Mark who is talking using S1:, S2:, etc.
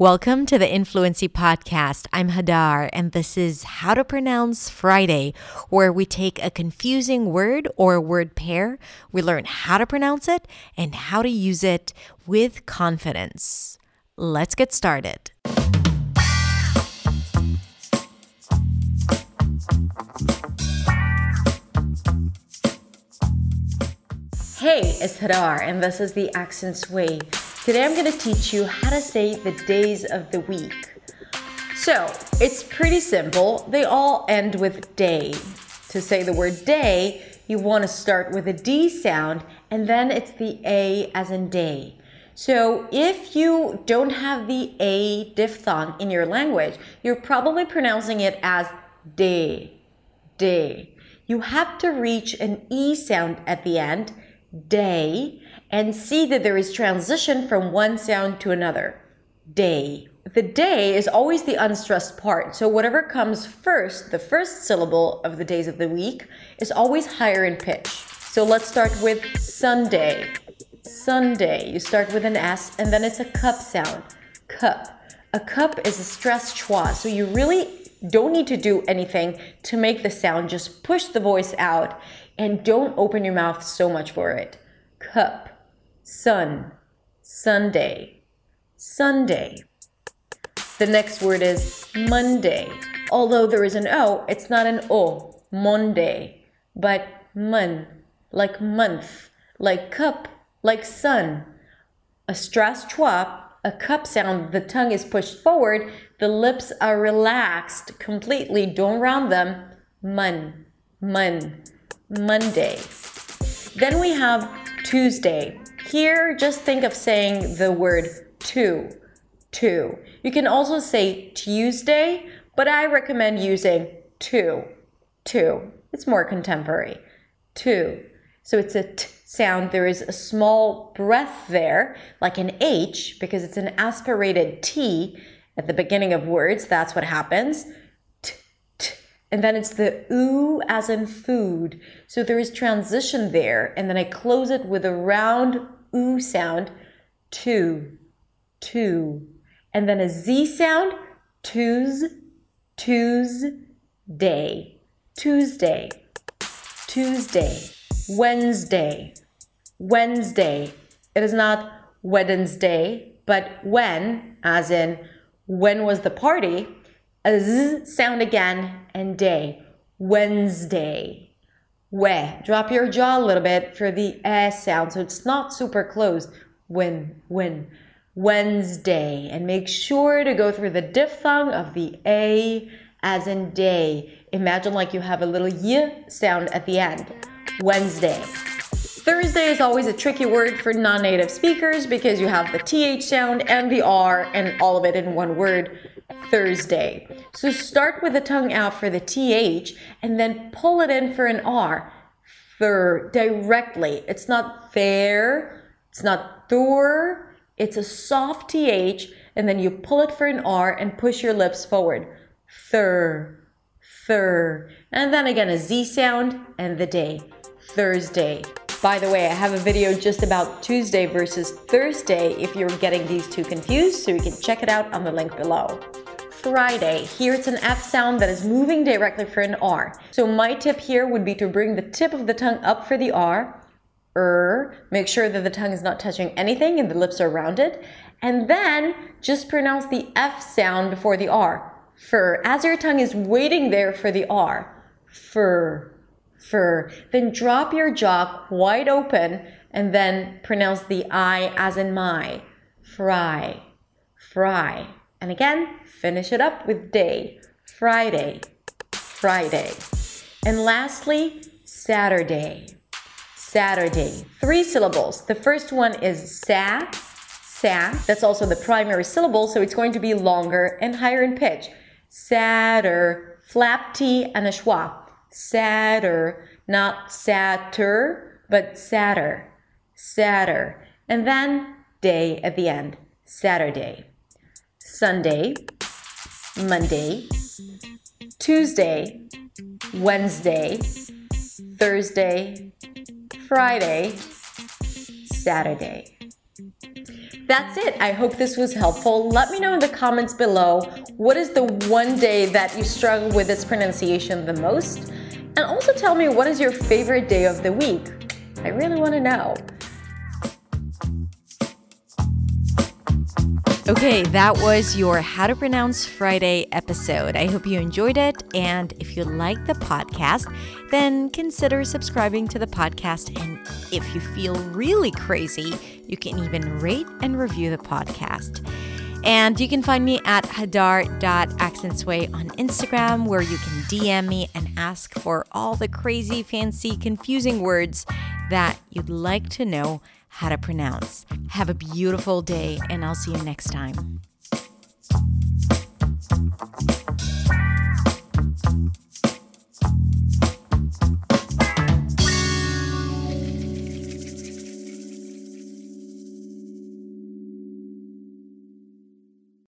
S1: Welcome to the Influency Podcast. I'm Hadar, and this is How to Pronounce Friday, where we take a confusing word or word pair, we learn how to pronounce it and how to use it with confidence. Let's get started. Hey, it's Hadar, and this is the Accents Way. Today I'm going to teach you how to say the days of the week. So, it's pretty simple. They all end with day. To say the word day, you want to start with a D sound and then it's the A as in day. So, if you don't have the A diphthong in your language, you're probably pronouncing it as day, day. You have to reach an E sound at the end, day, and see that there is transition from one sound to another. Day. The day is always the unstressed part. So whatever comes first, the first syllable of the days of the week, is always higher in pitch. So let's start with Sunday. Sunday. You start with an S and then it's a cup sound. Cup. A cup is a stressed schwa. So you really don't need to do anything to make the sound. Just push the voice out and don't open your mouth so much for it. Cup sun, Sunday, Sunday. The next word is Monday. Although there is an O, it's not an O, Monday, but mun, like month, like cup, like sun. A stress schwa, a cup sound, the tongue is pushed forward, the lips are relaxed completely, don't round them. Mun, mun, Monday. Then we have Tuesday. Here, just think of saying the word to, to. You can also say Tuesday, but I recommend using to, to. It's more contemporary. To. So it's a t sound. There is a small breath there, like an H, because it's an aspirated T at the beginning of words. That's what happens. T, t. And then it's the oo as in food. So there is transition there. And then I close it with a round oo sound, two, two. And then a Z sound, twos, twos, day, Tuesday, Tuesday, Wednesday, Wednesday. It is not Wednesday, but when, as in when was the party, a Z sound again, and day, Wednesday we. Drop your jaw a little bit for the s sound so it's not super close. When, when. Wednesday. And make sure to go through the diphthong of the A as in day. Imagine like you have a little y sound at the end. Wednesday. Thursday is always a tricky word for non native speakers because you have the TH sound and the R and all of it in one word. Thursday. So start with the tongue out for the TH and then pull it in for an R. Thur, directly. It's not fair, it's not thur, it's a soft TH, and then you pull it for an R and push your lips forward. Thur, thur. And then again, a Z sound and the day. Thursday. By the way, I have a video just about Tuesday versus Thursday if you're getting these two confused, so you can check it out on the link below. Friday. Here it's an F sound that is moving directly for an R. So my tip here would be to bring the tip of the tongue up for the R. Er, make sure that the tongue is not touching anything and the lips are rounded. And then just pronounce the F sound before the R. Fur. As your tongue is waiting there for the R. Fur. Fur. Then drop your jaw wide open and then pronounce the I as in my. Fry. Fry. And again, finish it up with day, Friday, Friday. And lastly, Saturday, Saturday. Three syllables. The first one is sa, sa. That's also the primary syllable, so it's going to be longer and higher in pitch. Satter, flap T and a schwa. Satter, not satter, but satter, satter. And then day at the end, Saturday. Sunday, Monday, Tuesday, Wednesday, Thursday, Friday, Saturday. That's it. I hope this was helpful. Let me know in the comments below what is the one day that you struggle with its pronunciation the most? And also tell me what is your favorite day of the week? I really want to know. Okay, that was your How to Pronounce Friday episode. I hope you enjoyed it. And if you like the podcast, then consider subscribing to the podcast. And if you feel really crazy, you can even rate and review the podcast. And you can find me at hadar.accentsway on Instagram, where you can DM me and ask for all the crazy, fancy, confusing words that you'd like to know how to pronounce. Have a beautiful day, and I'll see you next time.